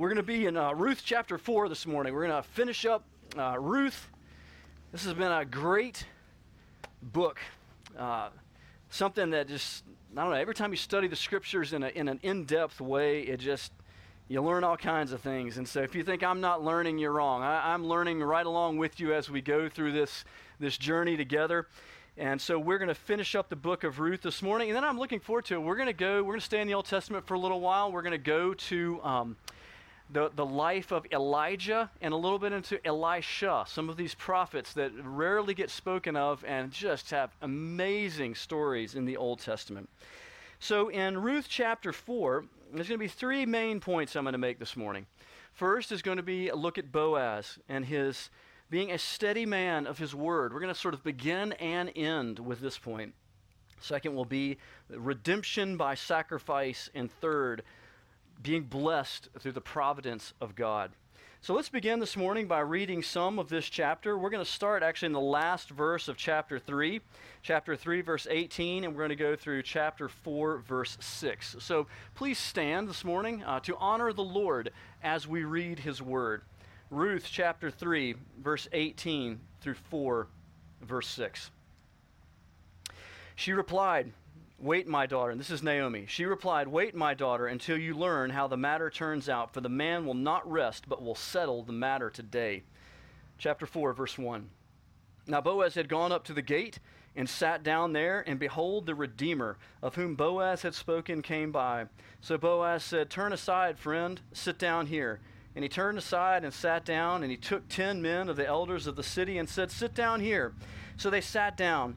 We're going to be in uh, Ruth chapter 4 this morning. We're going to finish up uh, Ruth. This has been a great book. Uh, something that just, I don't know, every time you study the scriptures in, a, in an in depth way, it just, you learn all kinds of things. And so if you think I'm not learning, you're wrong. I, I'm learning right along with you as we go through this, this journey together. And so we're going to finish up the book of Ruth this morning. And then I'm looking forward to it. We're going to go, we're going to stay in the Old Testament for a little while. We're going to go to um, the, the life of Elijah and a little bit into Elisha, some of these prophets that rarely get spoken of and just have amazing stories in the Old Testament. So in Ruth chapter 4, there's going to be three main points I'm going to make this morning. First is going to be a look at Boaz and his being a steady man of his word. We're going to sort of begin and end with this point. Second will be redemption by sacrifice. And third, being blessed through the providence of God. So let's begin this morning by reading some of this chapter. We're going to start actually in the last verse of chapter 3, chapter 3, verse 18, and we're going to go through chapter 4, verse 6. So please stand this morning uh, to honor the Lord as we read his word. Ruth chapter 3, verse 18 through 4, verse 6. She replied, Wait, my daughter. And this is Naomi. She replied, Wait, my daughter, until you learn how the matter turns out, for the man will not rest, but will settle the matter today. Chapter 4, verse 1. Now Boaz had gone up to the gate and sat down there, and behold, the Redeemer, of whom Boaz had spoken, came by. So Boaz said, Turn aside, friend, sit down here. And he turned aside and sat down, and he took ten men of the elders of the city and said, Sit down here. So they sat down.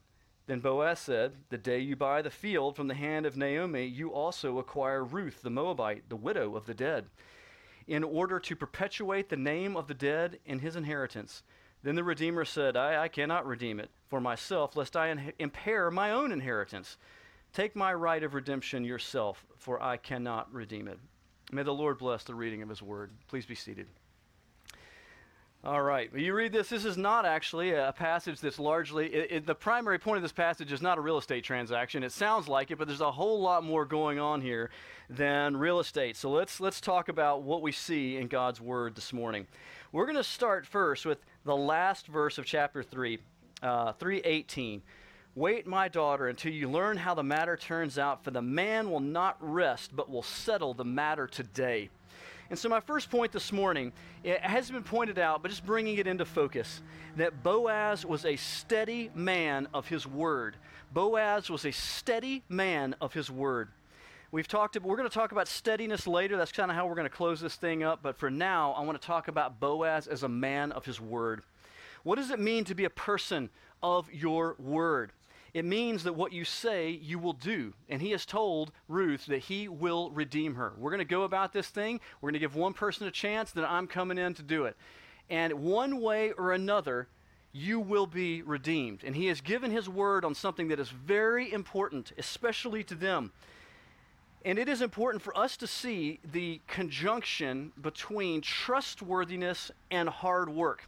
Then Boaz said, The day you buy the field from the hand of Naomi, you also acquire Ruth the Moabite, the widow of the dead, in order to perpetuate the name of the dead in his inheritance. Then the Redeemer said, I, I cannot redeem it for myself, lest I in- impair my own inheritance. Take my right of redemption yourself, for I cannot redeem it. May the Lord bless the reading of his word. Please be seated. All right. You read this. This is not actually a passage that's largely. It, it, the primary point of this passage is not a real estate transaction. It sounds like it, but there's a whole lot more going on here than real estate. So let's let's talk about what we see in God's Word this morning. We're going to start first with the last verse of chapter three, uh, three eighteen. Wait, my daughter, until you learn how the matter turns out. For the man will not rest, but will settle the matter today. And so, my first point this morning, it has been pointed out, but just bringing it into focus, that Boaz was a steady man of his word. Boaz was a steady man of his word. We've talked about, we're going to talk about steadiness later. That's kind of how we're going to close this thing up. But for now, I want to talk about Boaz as a man of his word. What does it mean to be a person of your word? It means that what you say, you will do. And he has told Ruth that he will redeem her. We're going to go about this thing. We're going to give one person a chance, then I'm coming in to do it. And one way or another, you will be redeemed. And he has given his word on something that is very important, especially to them. And it is important for us to see the conjunction between trustworthiness and hard work.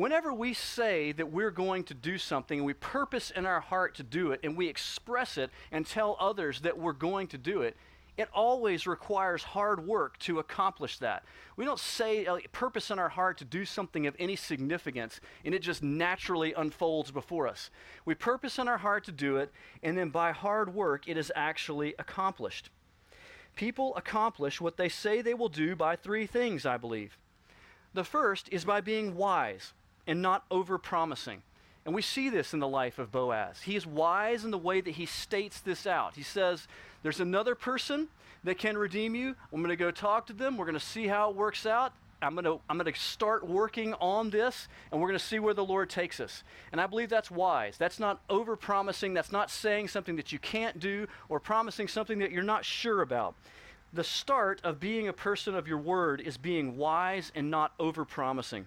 Whenever we say that we're going to do something and we purpose in our heart to do it and we express it and tell others that we're going to do it, it always requires hard work to accomplish that. We don't say uh, purpose in our heart to do something of any significance and it just naturally unfolds before us. We purpose in our heart to do it, and then by hard work, it is actually accomplished. People accomplish what they say they will do by three things, I believe. The first is by being wise and not over promising. And we see this in the life of Boaz. He is wise in the way that he states this out. He says, There's another person that can redeem you. I'm going to go talk to them. We're going to see how it works out. I'm going to I'm going to start working on this and we're going to see where the Lord takes us. And I believe that's wise. That's not over promising. That's not saying something that you can't do or promising something that you're not sure about. The start of being a person of your word is being wise and not over promising.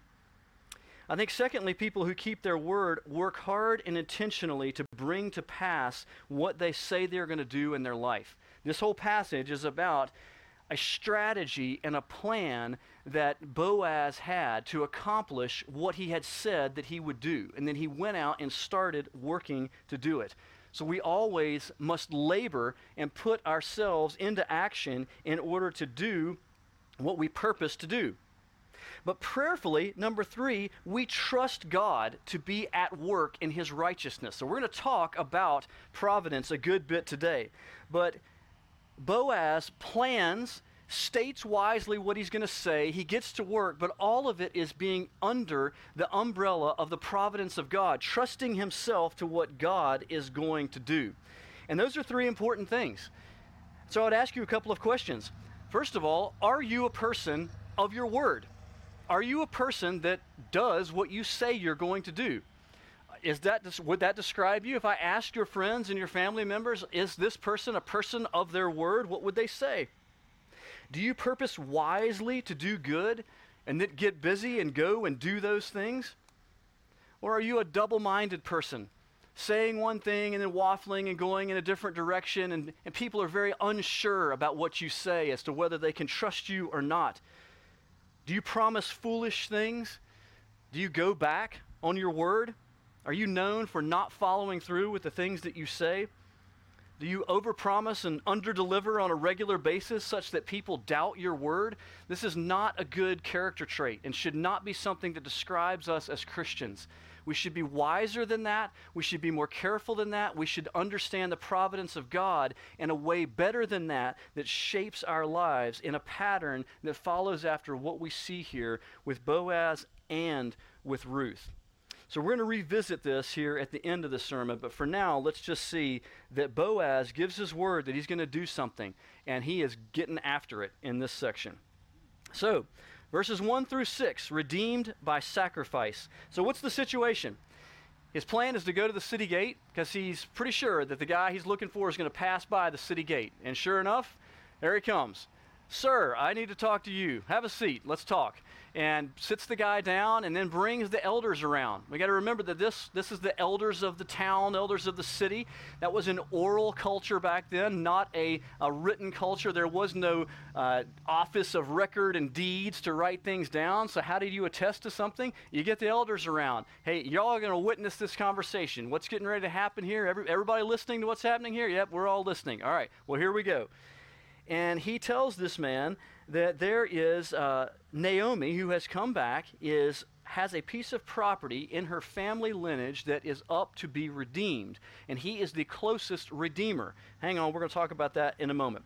I think, secondly, people who keep their word work hard and intentionally to bring to pass what they say they're going to do in their life. This whole passage is about a strategy and a plan that Boaz had to accomplish what he had said that he would do. And then he went out and started working to do it. So we always must labor and put ourselves into action in order to do what we purpose to do. But prayerfully, number three, we trust God to be at work in his righteousness. So we're going to talk about providence a good bit today. But Boaz plans, states wisely what he's going to say, he gets to work, but all of it is being under the umbrella of the providence of God, trusting himself to what God is going to do. And those are three important things. So I'd ask you a couple of questions. First of all, are you a person of your word? Are you a person that does what you say you're going to do? Is that, would that describe you? If I asked your friends and your family members, is this person a person of their word? What would they say? Do you purpose wisely to do good and then get busy and go and do those things? Or are you a double minded person, saying one thing and then waffling and going in a different direction, and, and people are very unsure about what you say as to whether they can trust you or not? Do you promise foolish things? Do you go back on your word? Are you known for not following through with the things that you say? Do you overpromise and underdeliver on a regular basis such that people doubt your word? This is not a good character trait and should not be something that describes us as Christians. We should be wiser than that. We should be more careful than that. We should understand the providence of God in a way better than that that shapes our lives in a pattern that follows after what we see here with Boaz and with Ruth. So we're going to revisit this here at the end of the sermon, but for now, let's just see that Boaz gives his word that he's going to do something, and he is getting after it in this section. So, verses 1 through 6, redeemed by sacrifice. So, what's the situation? His plan is to go to the city gate because he's pretty sure that the guy he's looking for is going to pass by the city gate. And sure enough, there he comes. Sir, I need to talk to you. Have a seat. Let's talk and sits the guy down and then brings the elders around. We got to remember that this, this is the elders of the town, elders of the city. That was an oral culture back then, not a, a written culture. There was no uh, office of record and deeds to write things down. So, how did you attest to something? You get the elders around. Hey, y'all are going to witness this conversation. What's getting ready to happen here? Every, everybody listening to what's happening here? Yep, we're all listening. All right, well, here we go. And he tells this man that there is uh, Naomi who has come back is has a piece of property in her family lineage that is up to be redeemed. And he is the closest redeemer. Hang on we're going to talk about that in a moment.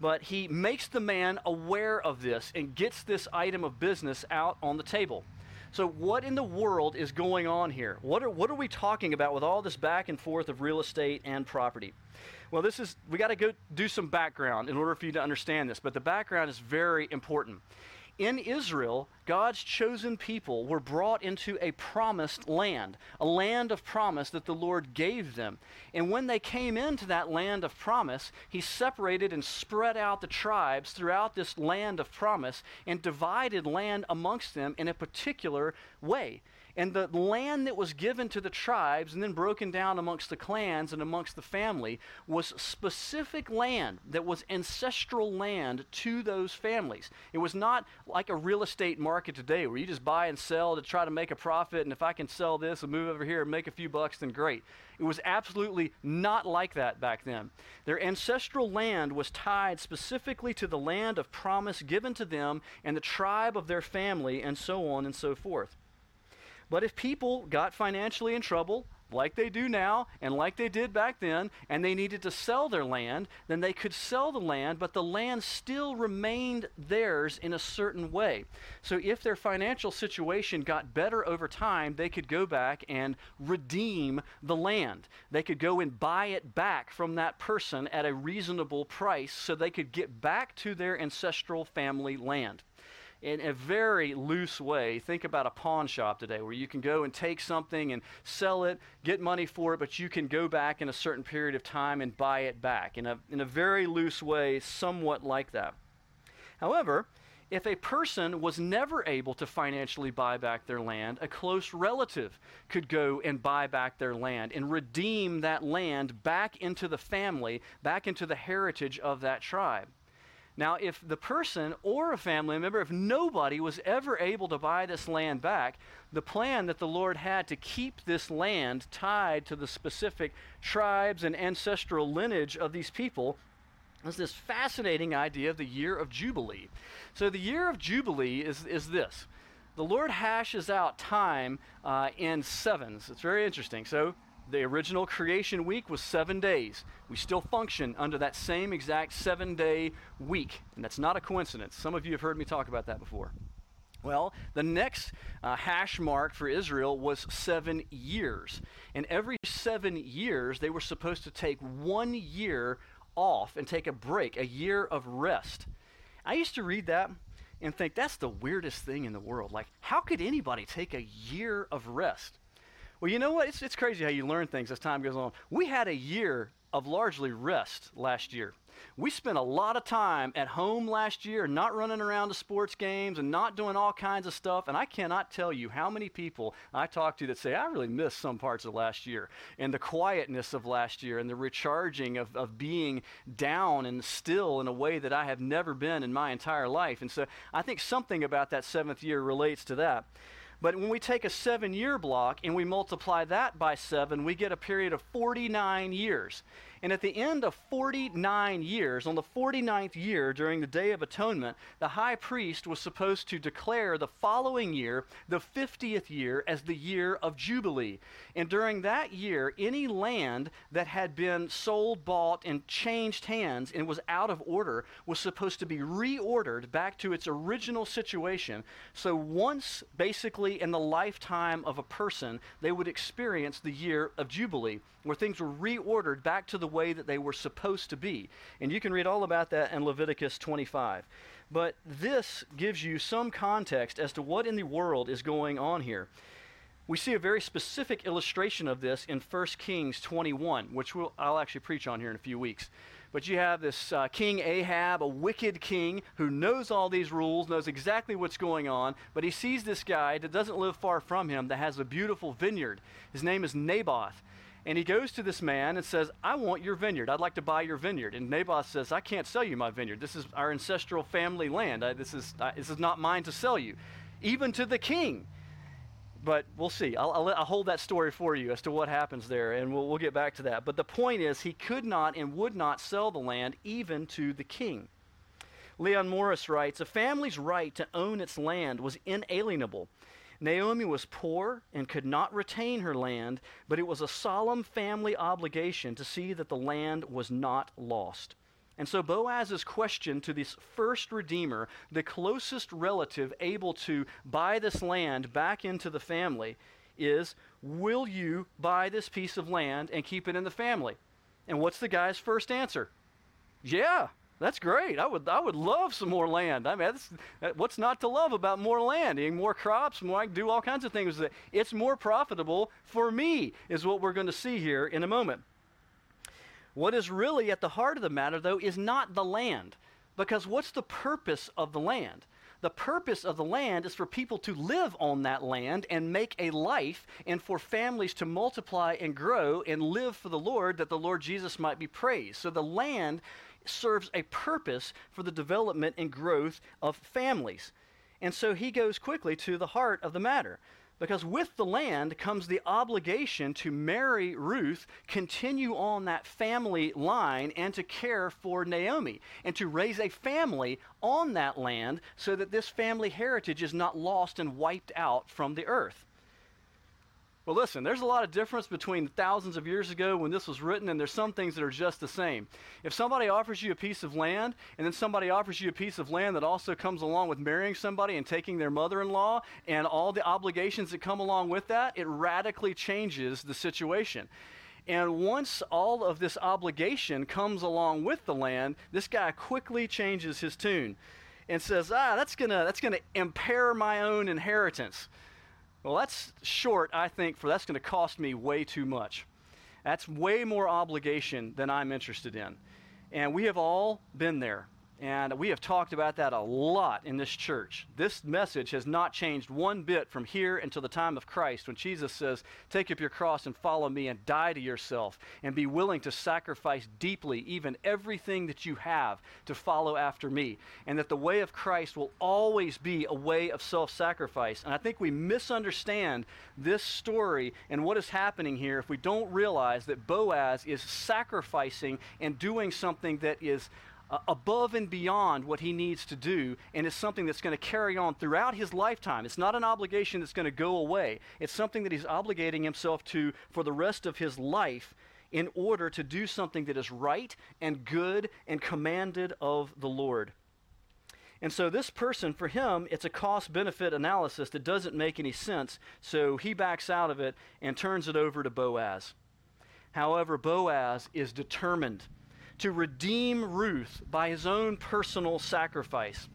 But he makes the man aware of this and gets this item of business out on the table so what in the world is going on here what are, what are we talking about with all this back and forth of real estate and property well, this is, we got to go do some background in order for you to understand this, but the background is very important. In Israel, God's chosen people were brought into a promised land, a land of promise that the Lord gave them. And when they came into that land of promise, He separated and spread out the tribes throughout this land of promise and divided land amongst them in a particular way. And the land that was given to the tribes and then broken down amongst the clans and amongst the family was specific land that was ancestral land to those families. It was not like a real estate market today where you just buy and sell to try to make a profit, and if I can sell this and move over here and make a few bucks, then great. It was absolutely not like that back then. Their ancestral land was tied specifically to the land of promise given to them and the tribe of their family, and so on and so forth. But if people got financially in trouble, like they do now and like they did back then, and they needed to sell their land, then they could sell the land, but the land still remained theirs in a certain way. So if their financial situation got better over time, they could go back and redeem the land. They could go and buy it back from that person at a reasonable price so they could get back to their ancestral family land in a very loose way. Think about a pawn shop today where you can go and take something and sell it, get money for it, but you can go back in a certain period of time and buy it back in a, in a very loose way, somewhat like that. However, if a person was never able to financially buy back their land, a close relative could go and buy back their land and redeem that land back into the family, back into the heritage of that tribe. Now, if the person or a family member, if nobody was ever able to buy this land back, the plan that the Lord had to keep this land tied to the specific tribes and ancestral lineage of these people was this fascinating idea of the year of Jubilee. So, the year of Jubilee is, is this the Lord hashes out time uh, in sevens. It's very interesting. So, the original creation week was seven days. We still function under that same exact seven day week. And that's not a coincidence. Some of you have heard me talk about that before. Well, the next uh, hash mark for Israel was seven years. And every seven years, they were supposed to take one year off and take a break, a year of rest. I used to read that and think that's the weirdest thing in the world. Like, how could anybody take a year of rest? Well, you know what? It's, it's crazy how you learn things as time goes on. We had a year of largely rest last year. We spent a lot of time at home last year, not running around to sports games and not doing all kinds of stuff. And I cannot tell you how many people I talk to that say, I really missed some parts of last year and the quietness of last year and the recharging of, of being down and still in a way that I have never been in my entire life. And so I think something about that seventh year relates to that. But when we take a seven year block and we multiply that by seven, we get a period of 49 years. And at the end of 49 years, on the 49th year during the Day of Atonement, the high priest was supposed to declare the following year, the 50th year, as the year of Jubilee. And during that year, any land that had been sold, bought, and changed hands and was out of order was supposed to be reordered back to its original situation. So once, basically, in the lifetime of a person, they would experience the year of Jubilee, where things were reordered back to the way that they were supposed to be. And you can read all about that in Leviticus 25. But this gives you some context as to what in the world is going on here. We see a very specific illustration of this in 1 Kings 21, which we'll, I'll actually preach on here in a few weeks. But you have this uh, King Ahab, a wicked king who knows all these rules, knows exactly what's going on, but he sees this guy that doesn't live far from him that has a beautiful vineyard. His name is Naboth. And he goes to this man and says, I want your vineyard. I'd like to buy your vineyard. And Naboth says, I can't sell you my vineyard. This is our ancestral family land. I, this, is, I, this is not mine to sell you, even to the king. But we'll see. I'll, I'll, I'll, hold that story for you as to what happens there, and we'll, we'll get back to that. But the point is, he could not and would not sell the land even to the king. Leon Morris writes A family's right to own its land was inalienable Naomi was poor and could not retain her land, but it was a solemn family obligation to see that the land was not lost. And so Boaz's question to this first redeemer, the closest relative able to buy this land back into the family, is Will you buy this piece of land and keep it in the family? And what's the guy's first answer? Yeah, that's great. I would, I would love some more land. I mean, what's not to love about more land? Eating more crops, more, I can do all kinds of things. It's more profitable for me, is what we're going to see here in a moment. What is really at the heart of the matter, though, is not the land. Because what's the purpose of the land? The purpose of the land is for people to live on that land and make a life, and for families to multiply and grow and live for the Lord, that the Lord Jesus might be praised. So the land serves a purpose for the development and growth of families. And so he goes quickly to the heart of the matter. Because with the land comes the obligation to marry Ruth, continue on that family line, and to care for Naomi, and to raise a family on that land so that this family heritage is not lost and wiped out from the earth. Well, listen, there's a lot of difference between thousands of years ago when this was written, and there's some things that are just the same. If somebody offers you a piece of land, and then somebody offers you a piece of land that also comes along with marrying somebody and taking their mother in law and all the obligations that come along with that, it radically changes the situation. And once all of this obligation comes along with the land, this guy quickly changes his tune and says, ah, that's going to that's going to impair my own inheritance. Well, that's short, I think, for that's going to cost me way too much. That's way more obligation than I'm interested in. And we have all been there. And we have talked about that a lot in this church. This message has not changed one bit from here until the time of Christ when Jesus says, Take up your cross and follow me and die to yourself and be willing to sacrifice deeply, even everything that you have, to follow after me. And that the way of Christ will always be a way of self sacrifice. And I think we misunderstand this story and what is happening here if we don't realize that Boaz is sacrificing and doing something that is uh, above and beyond what he needs to do, and it's something that's going to carry on throughout his lifetime. It's not an obligation that's going to go away, it's something that he's obligating himself to for the rest of his life in order to do something that is right and good and commanded of the Lord. And so, this person, for him, it's a cost benefit analysis that doesn't make any sense. So, he backs out of it and turns it over to Boaz. However, Boaz is determined to redeem Ruth by his own personal sacrifice.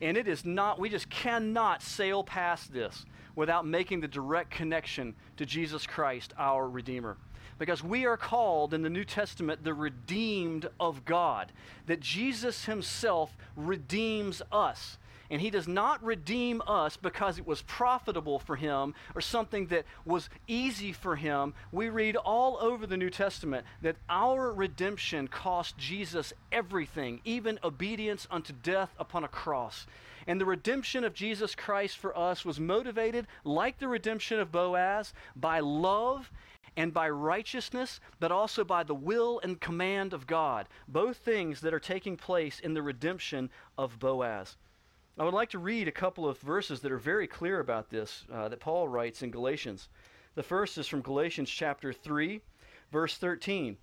And it is not, we just cannot sail past this without making the direct connection to Jesus Christ, our Redeemer. Because we are called in the New Testament the redeemed of God, that Jesus himself redeems us. And he does not redeem us because it was profitable for him or something that was easy for him. We read all over the New Testament that our redemption cost Jesus everything, even obedience unto death upon a cross. And the redemption of Jesus Christ for us was motivated, like the redemption of Boaz, by love and by righteousness, but also by the will and command of God. Both things that are taking place in the redemption of Boaz. I would like to read a couple of verses that are very clear about this uh, that Paul writes in Galatians. The first is from Galatians chapter 3, verse 13.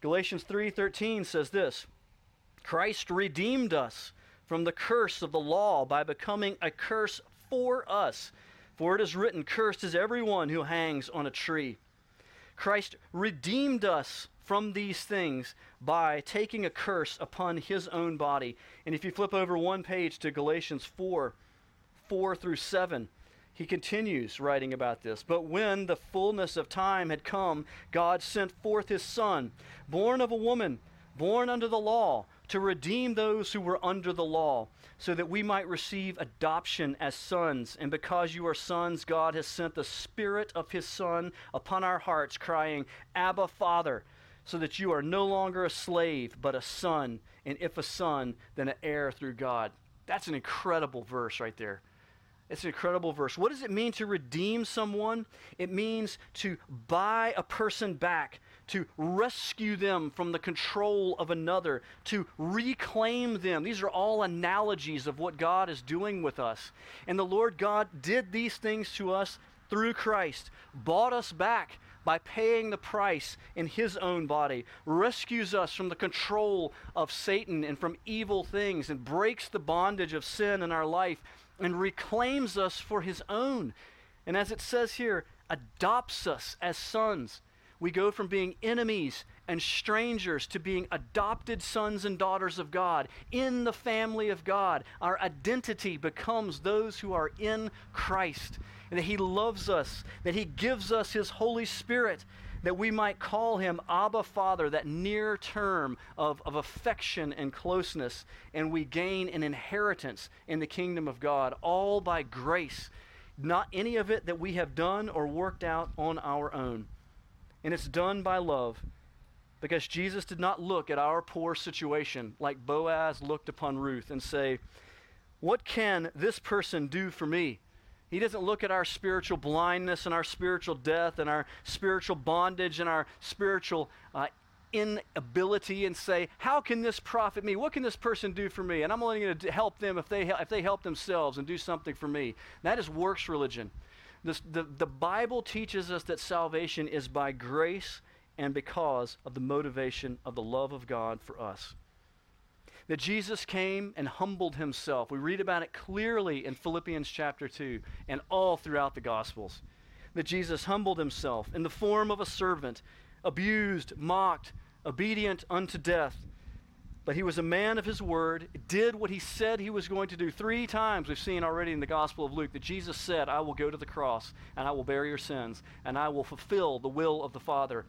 Galatians 3:13 says this: Christ redeemed us from the curse of the law by becoming a curse for us. For it is written, Cursed is everyone who hangs on a tree. Christ redeemed us from these things by taking a curse upon his own body. And if you flip over one page to Galatians 4 4 through 7, he continues writing about this. But when the fullness of time had come, God sent forth his Son, born of a woman, born under the law, to redeem those who were under the law, so that we might receive adoption as sons. And because you are sons, God has sent the Spirit of his Son upon our hearts, crying, Abba, Father so that you are no longer a slave, but a son, and if a son, then an heir through God. That's an incredible verse right there. It's an incredible verse. What does it mean to redeem someone? It means to buy a person back, to rescue them from the control of another, to reclaim them. These are all analogies of what God is doing with us. And the Lord God did these things to us through Christ, bought us back by paying the price in his own body, rescues us from the control of Satan and from evil things, and breaks the bondage of sin in our life, and reclaims us for his own. And as it says here, adopts us as sons. We go from being enemies and strangers to being adopted sons and daughters of God in the family of God. Our identity becomes those who are in Christ and that He loves us, that He gives us His Holy Spirit, that we might call Him Abba Father, that near term of, of affection and closeness, and we gain an inheritance in the kingdom of God, all by grace, not any of it that we have done or worked out on our own. And it's done by love. Because Jesus did not look at our poor situation like Boaz looked upon Ruth and say, What can this person do for me? He doesn't look at our spiritual blindness and our spiritual death and our spiritual bondage and our spiritual uh, inability and say, How can this profit me? What can this person do for me? And I'm only going to help them if they, if they help themselves and do something for me. That is works religion. This, the, the Bible teaches us that salvation is by grace and because of the motivation of the love of God for us that Jesus came and humbled himself. We read about it clearly in Philippians chapter 2 and all throughout the Gospels. That Jesus humbled himself in the form of a servant, abused, mocked, obedient unto death. But he was a man of his word, did what he said he was going to do. Three times we've seen already in the Gospel of Luke that Jesus said, I will go to the cross and I will bear your sins and I will fulfill the will of the Father.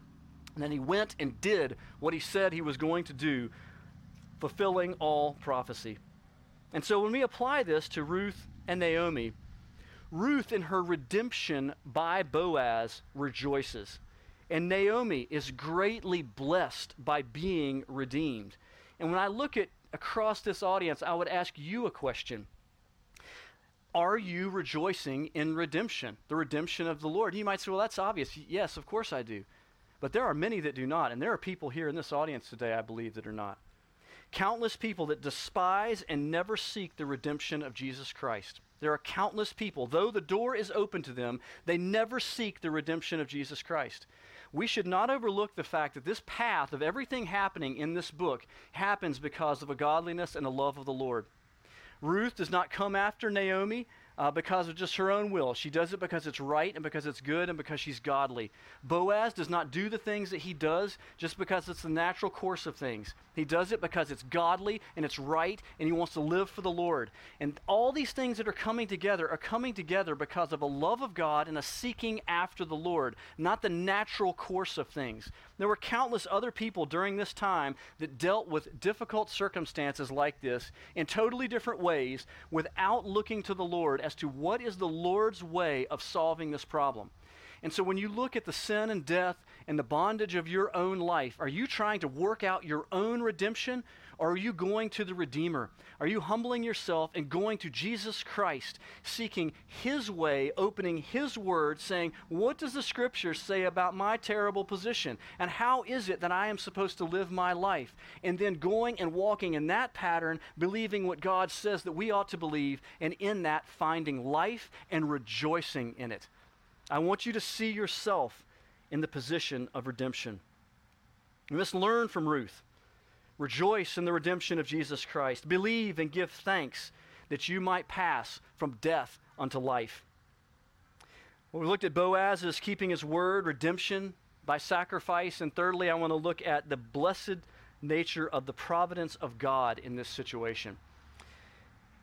And then he went and did what he said he was going to do fulfilling all prophecy. And so when we apply this to Ruth and Naomi, Ruth in her redemption by Boaz rejoices. And Naomi is greatly blessed by being redeemed. And when I look at across this audience, I would ask you a question. Are you rejoicing in redemption, the redemption of the Lord? You might say, well, that's obvious. Yes, of course I do. But there are many that do not. And there are people here in this audience today, I believe, that are not. Countless people that despise and never seek the redemption of Jesus Christ. There are countless people, though the door is open to them, they never seek the redemption of Jesus Christ. We should not overlook the fact that this path of everything happening in this book happens because of a godliness and a love of the Lord. Ruth does not come after Naomi uh, because of just her own will. She does it because it's right and because it's good and because she's godly. Boaz does not do the things that he does just because it's the natural course of things. He does it because it's godly and it's right and he wants to live for the Lord. And all these things that are coming together are coming together because of a love of God and a seeking after the Lord, not the natural course of things. There were countless other people during this time that dealt with difficult circumstances like this in totally different ways without looking to the Lord as to what is the Lord's way of solving this problem. And so when you look at the sin and death and the bondage of your own life, are you trying to work out your own redemption or are you going to the Redeemer? Are you humbling yourself and going to Jesus Christ, seeking His way, opening His word, saying, What does the Scripture say about my terrible position? And how is it that I am supposed to live my life? And then going and walking in that pattern, believing what God says that we ought to believe, and in that finding life and rejoicing in it. I want you to see yourself in the position of redemption. We must learn from Ruth. Rejoice in the redemption of Jesus Christ. Believe and give thanks that you might pass from death unto life. Well, we looked at Boaz as keeping his word, redemption by sacrifice. And thirdly, I want to look at the blessed nature of the providence of God in this situation.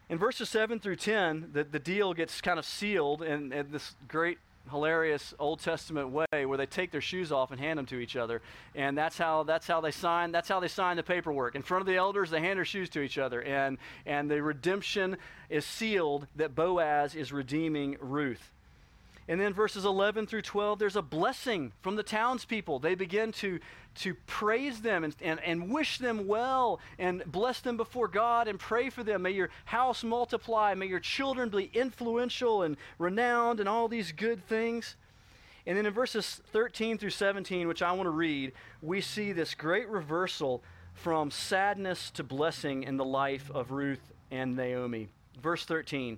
In verses 7 through 10, the, the deal gets kind of sealed and, in this great hilarious Old Testament way where they take their shoes off and hand them to each other, and that's how that's how they sign that's how they sign the paperwork in front of the elders. They hand their shoes to each other, and and the redemption is sealed that Boaz is redeeming Ruth. And then verses 11 through 12, there's a blessing from the townspeople. They begin to, to praise them and, and, and wish them well and bless them before God and pray for them. May your house multiply. May your children be influential and renowned and all these good things. And then in verses 13 through 17, which I want to read, we see this great reversal from sadness to blessing in the life of Ruth and Naomi. Verse 13.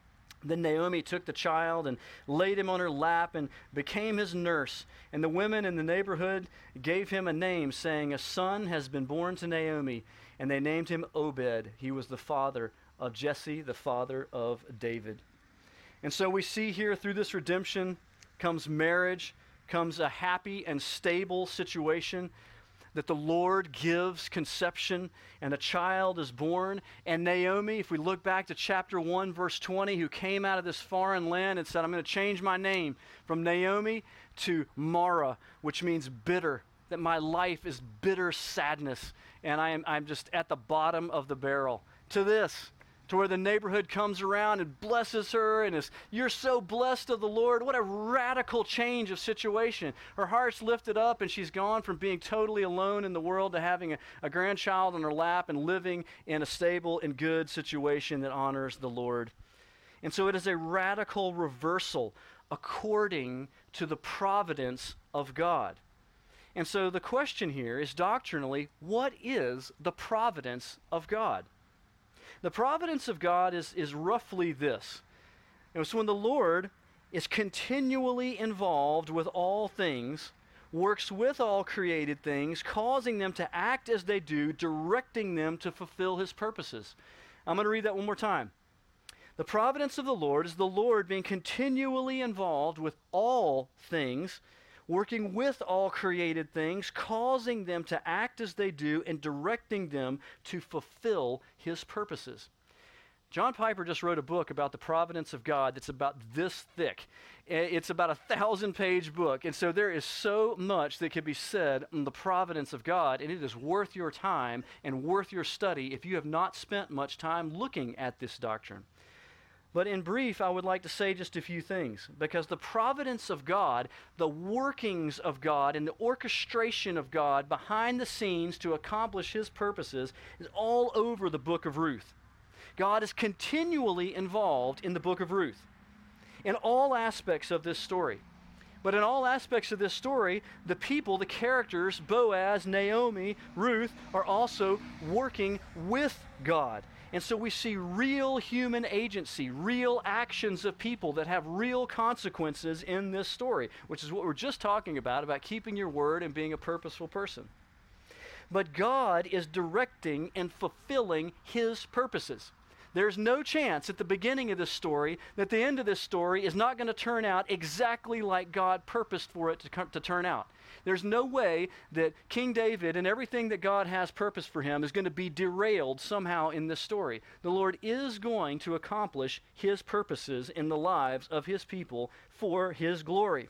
Then Naomi took the child and laid him on her lap and became his nurse. And the women in the neighborhood gave him a name, saying, A son has been born to Naomi. And they named him Obed. He was the father of Jesse, the father of David. And so we see here through this redemption comes marriage, comes a happy and stable situation that the Lord gives conception and a child is born. And Naomi, if we look back to chapter 1, verse 20, who came out of this foreign land and said, I'm going to change my name from Naomi to Mara, which means bitter, that my life is bitter sadness, and I am, I'm just at the bottom of the barrel. To this, to where the neighborhood comes around and blesses her and is, You're so blessed of the Lord. What a radical change of situation. Her heart's lifted up, and she's gone from being totally alone in the world to having a, a grandchild on her lap and living in a stable and good situation that honors the Lord. And so it is a radical reversal according to the providence of God. And so the question here is doctrinally what is the providence of God? The providence of God is, is roughly this. It's when the Lord is continually involved with all things, works with all created things, causing them to act as they do, directing them to fulfill his purposes. I'm going to read that one more time. The providence of the Lord is the Lord being continually involved with all things, working with all created things, causing them to act as they do, and directing them to fulfill his purposes. John Piper just wrote a book about the providence of God that's about this thick. It's about a thousand page book. And so there is so much that can be said on the providence of God, and it is worth your time and worth your study if you have not spent much time looking at this doctrine. But in brief, I would like to say just a few things because the providence of God, the workings of God, and the orchestration of God behind the scenes to accomplish His purposes is all over the book of Ruth. God is continually involved in the book of Ruth in all aspects of this story. But in all aspects of this story, the people, the characters, Boaz, Naomi, Ruth, are also working with God. And so we see real human agency, real actions of people that have real consequences in this story, which is what we're just talking about, about keeping your word and being a purposeful person. But God is directing and fulfilling his purposes. There's no chance at the beginning of this story that the end of this story is not going to turn out exactly like God purposed for it to, come, to turn out. There's no way that King David and everything that God has purposed for him is going to be derailed somehow in this story. The Lord is going to accomplish his purposes in the lives of his people for his glory.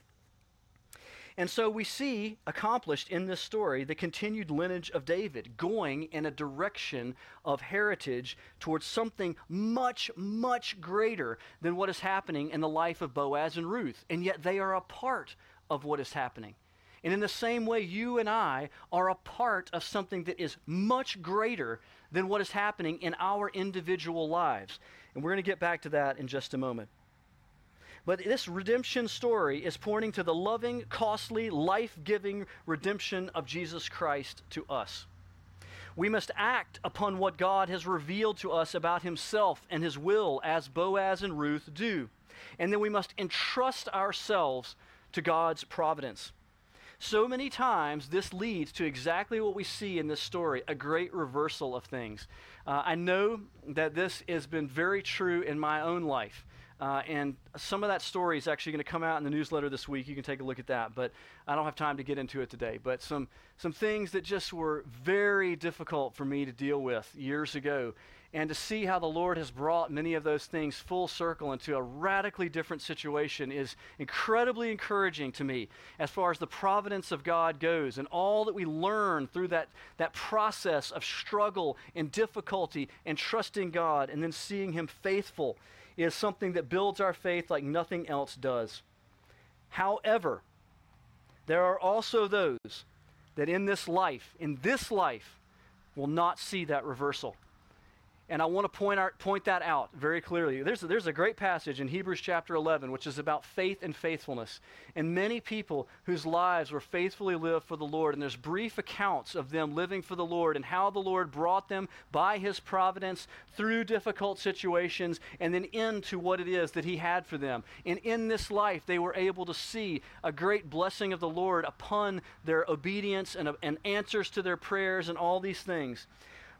And so we see accomplished in this story the continued lineage of David going in a direction of heritage towards something much, much greater than what is happening in the life of Boaz and Ruth. And yet they are a part of what is happening. And in the same way, you and I are a part of something that is much greater than what is happening in our individual lives. And we're going to get back to that in just a moment. But this redemption story is pointing to the loving, costly, life giving redemption of Jesus Christ to us. We must act upon what God has revealed to us about Himself and His will, as Boaz and Ruth do. And then we must entrust ourselves to God's providence. So many times, this leads to exactly what we see in this story a great reversal of things. Uh, I know that this has been very true in my own life. Uh, and some of that story is actually going to come out in the newsletter this week. You can take a look at that, but I don't have time to get into it today. But some, some things that just were very difficult for me to deal with years ago. And to see how the Lord has brought many of those things full circle into a radically different situation is incredibly encouraging to me as far as the providence of God goes and all that we learn through that, that process of struggle and difficulty and trusting God and then seeing Him faithful is something that builds our faith like nothing else does. However, there are also those that in this life, in this life, will not see that reversal. And I want to point, out, point that out very clearly. There's a, there's a great passage in Hebrews chapter 11, which is about faith and faithfulness. And many people whose lives were faithfully lived for the Lord, and there's brief accounts of them living for the Lord and how the Lord brought them by his providence through difficult situations and then into what it is that he had for them. And in this life, they were able to see a great blessing of the Lord upon their obedience and, and answers to their prayers and all these things.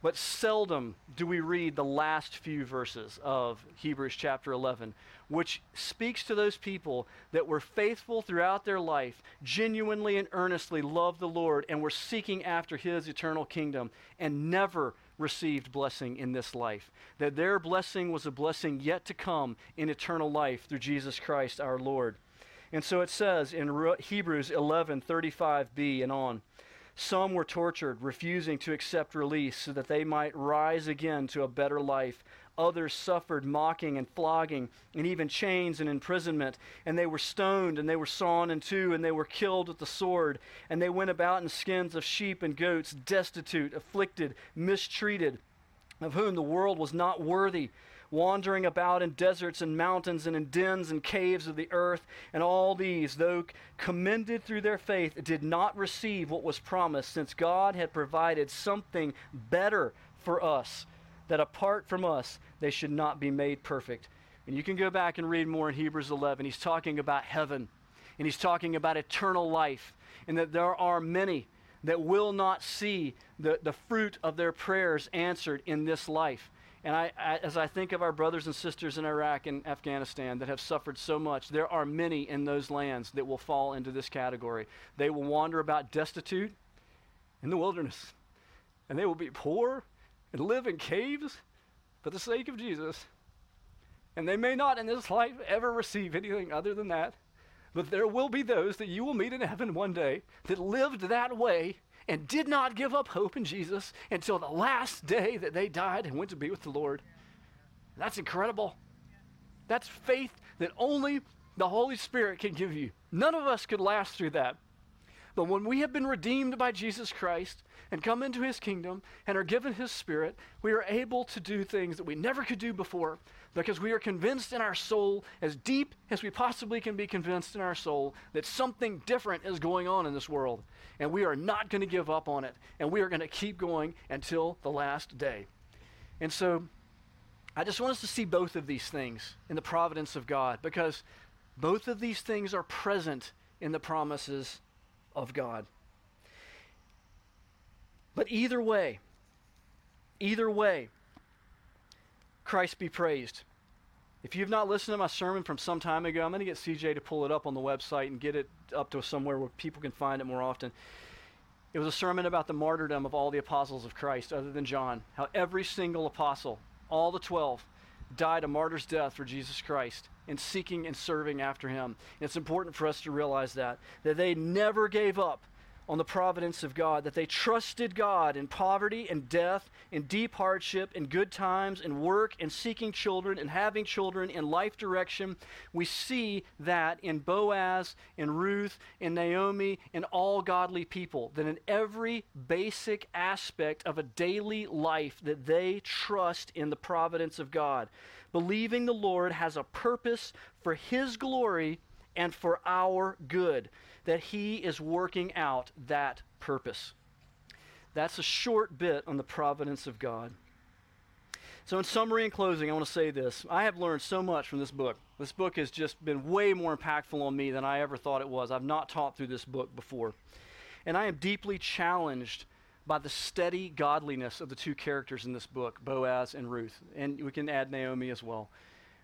But seldom do we read the last few verses of Hebrews chapter 11, which speaks to those people that were faithful throughout their life, genuinely and earnestly loved the Lord, and were seeking after his eternal kingdom, and never received blessing in this life. That their blessing was a blessing yet to come in eternal life through Jesus Christ our Lord. And so it says in Hebrews 11 35b and on. Some were tortured, refusing to accept release so that they might rise again to a better life. Others suffered mocking and flogging, and even chains and imprisonment. And they were stoned, and they were sawn in two, and they were killed with the sword. And they went about in skins of sheep and goats, destitute, afflicted, mistreated, of whom the world was not worthy wandering about in deserts and mountains and in dens and caves of the earth. And all these, though commended through their faith, did not receive what was promised, since God had provided something better for us, that apart from us, they should not be made perfect. And you can go back and read more in Hebrews 11. He's talking about heaven, and he's talking about eternal life, and that there are many that will not see the, the fruit of their prayers answered in this life. And I, I, as I think of our brothers and sisters in Iraq and Afghanistan that have suffered so much, there are many in those lands that will fall into this category. They will wander about destitute in the wilderness, and they will be poor and live in caves for the sake of Jesus. And they may not in this life ever receive anything other than that. But there will be those that you will meet in heaven one day that lived that way and did not give up hope in Jesus until the last day that they died and went to be with the Lord. That's incredible. That's faith that only the Holy Spirit can give you. None of us could last through that. But when we have been redeemed by Jesus Christ and come into his kingdom and are given his spirit, we are able to do things that we never could do before because we are convinced in our soul, as deep as we possibly can be convinced in our soul, that something different is going on in this world. And we are not going to give up on it. And we are going to keep going until the last day. And so I just want us to see both of these things in the providence of God because both of these things are present in the promises of God. But either way, either way, Christ be praised. If you've not listened to my sermon from some time ago, I'm going to get CJ to pull it up on the website and get it up to somewhere where people can find it more often. It was a sermon about the martyrdom of all the apostles of Christ, other than John. How every single apostle, all the 12, died a martyr's death for Jesus Christ in seeking and serving after him. And it's important for us to realize that, that they never gave up on the providence of God, that they trusted God in poverty and death, in deep hardship, in good times, in work, in seeking children, in having children, in life direction. We see that in Boaz, in Ruth, in Naomi, in all godly people, that in every basic aspect of a daily life that they trust in the providence of God. Believing the Lord has a purpose for his glory and for our good that He is working out that purpose. That's a short bit on the providence of God. So, in summary and closing, I want to say this. I have learned so much from this book. This book has just been way more impactful on me than I ever thought it was. I've not taught through this book before. And I am deeply challenged by the steady godliness of the two characters in this book, Boaz and Ruth. And we can add Naomi as well.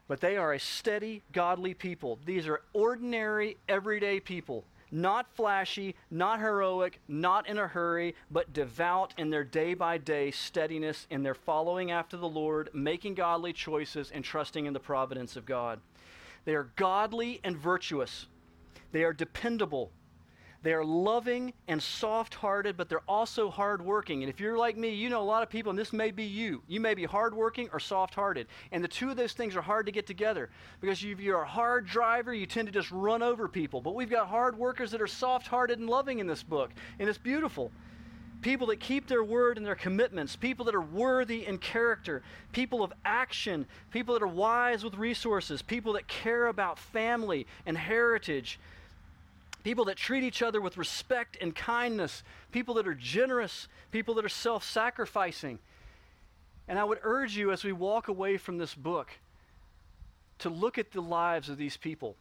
But they are a steady, godly people. These are ordinary, everyday people not flashy, not heroic, not in a hurry, but devout in their day by day steadiness in their following after the Lord, making godly choices, and trusting in the providence of God. They are godly and virtuous. They are dependable. They are loving and soft hearted, but they're also hardworking. And if you're like me, you know a lot of people, and this may be you. You may be hardworking or soft hearted. And the two of those things are hard to get together because if you're a hard driver, you tend to just run over people. But we've got hard workers that are soft hearted and loving in this book, and it's beautiful people that keep their word and their commitments, people that are worthy in character, people of action, people that are wise with resources, people that care about family and heritage, people that treat each other with respect and kindness, people that are generous, people that are self sacrificing. And I would urge you as we walk away from this book to look at the lives of these people.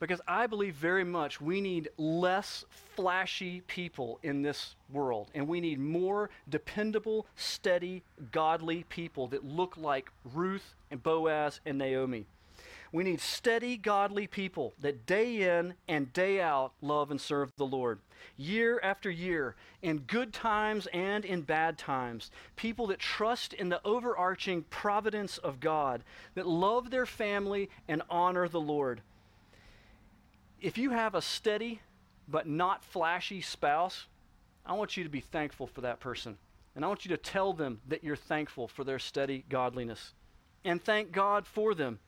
Because I believe very much we need less flashy people in this world. And we need more dependable, steady, godly people that look like Ruth and Boaz and Naomi. We need steady, godly people that day in and day out love and serve the Lord. Year after year, in good times and in bad times, people that trust in the overarching providence of God, that love their family and honor the Lord. If you have a steady but not flashy spouse, I want you to be thankful for that person. And I want you to tell them that you're thankful for their steady godliness. And thank God for them.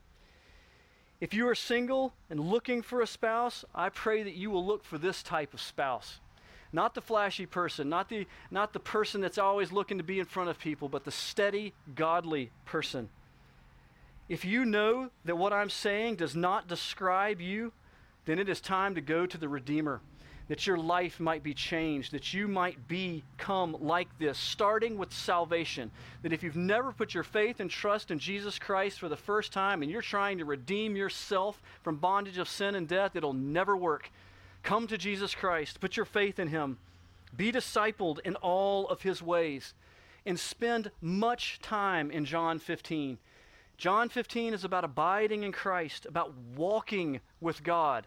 If you are single and looking for a spouse, I pray that you will look for this type of spouse. Not the flashy person, not the, not the person that's always looking to be in front of people, but the steady, godly person. If you know that what I'm saying does not describe you, then it is time to go to the Redeemer that your life might be changed, that you might become like this, starting with salvation. That if you've never put your faith and trust in Jesus Christ for the first time and you're trying to redeem yourself from bondage of sin and death, it'll never work. Come to Jesus Christ, put your faith in Him, be discipled in all of His ways. and spend much time in John 15. John 15 is about abiding in Christ, about walking with God.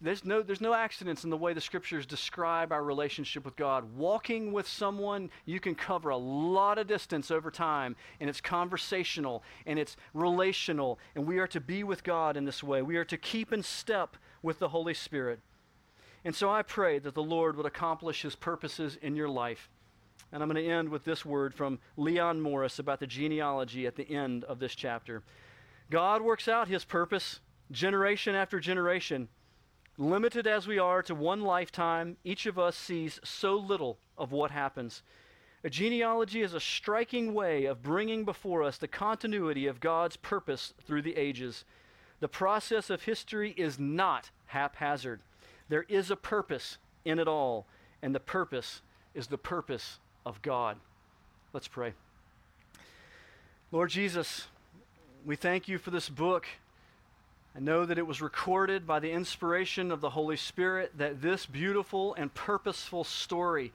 There's no, there's no accidents in the way the scriptures describe our relationship with God. Walking with someone, you can cover a lot of distance over time, and it's conversational and it's relational, and we are to be with God in this way. We are to keep in step with the Holy Spirit. And so I pray that the Lord would accomplish his purposes in your life. And I'm going to end with this word from Leon Morris about the genealogy at the end of this chapter. God works out his purpose generation after generation. Limited as we are to one lifetime, each of us sees so little of what happens. A genealogy is a striking way of bringing before us the continuity of God's purpose through the ages. The process of history is not haphazard. There is a purpose in it all, and the purpose is the purpose of God. Let's pray. Lord Jesus, we thank you for this book. I know that it was recorded by the inspiration of the Holy Spirit, that this beautiful and purposeful story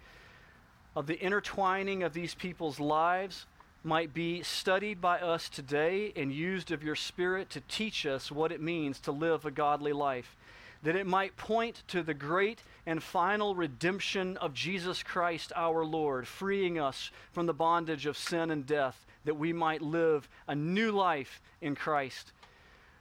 of the intertwining of these people's lives might be studied by us today and used of your Spirit to teach us what it means to live a godly life. That it might point to the great and final redemption of Jesus Christ our Lord, freeing us from the bondage of sin and death, that we might live a new life in Christ.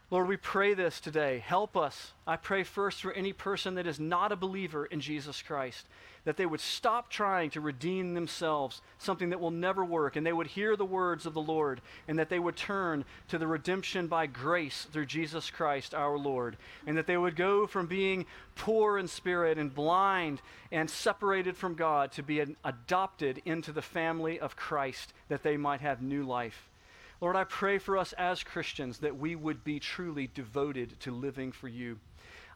Lord, we pray this today. Help us. I pray first for any person that is not a believer in Jesus Christ, that they would stop trying to redeem themselves, something that will never work, and they would hear the words of the Lord, and that they would turn to the redemption by grace through Jesus Christ our Lord, and that they would go from being poor in spirit and blind and separated from God to be adopted into the family of Christ, that they might have new life. Lord, I pray for us as Christians that we would be truly devoted to living for you.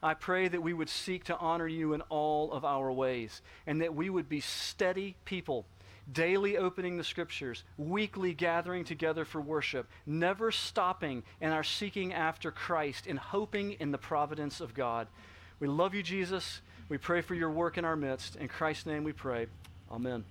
I pray that we would seek to honor you in all of our ways and that we would be steady people, daily opening the scriptures, weekly gathering together for worship, never stopping in our seeking after Christ and hoping in the providence of God. We love you, Jesus. We pray for your work in our midst. In Christ's name we pray. Amen.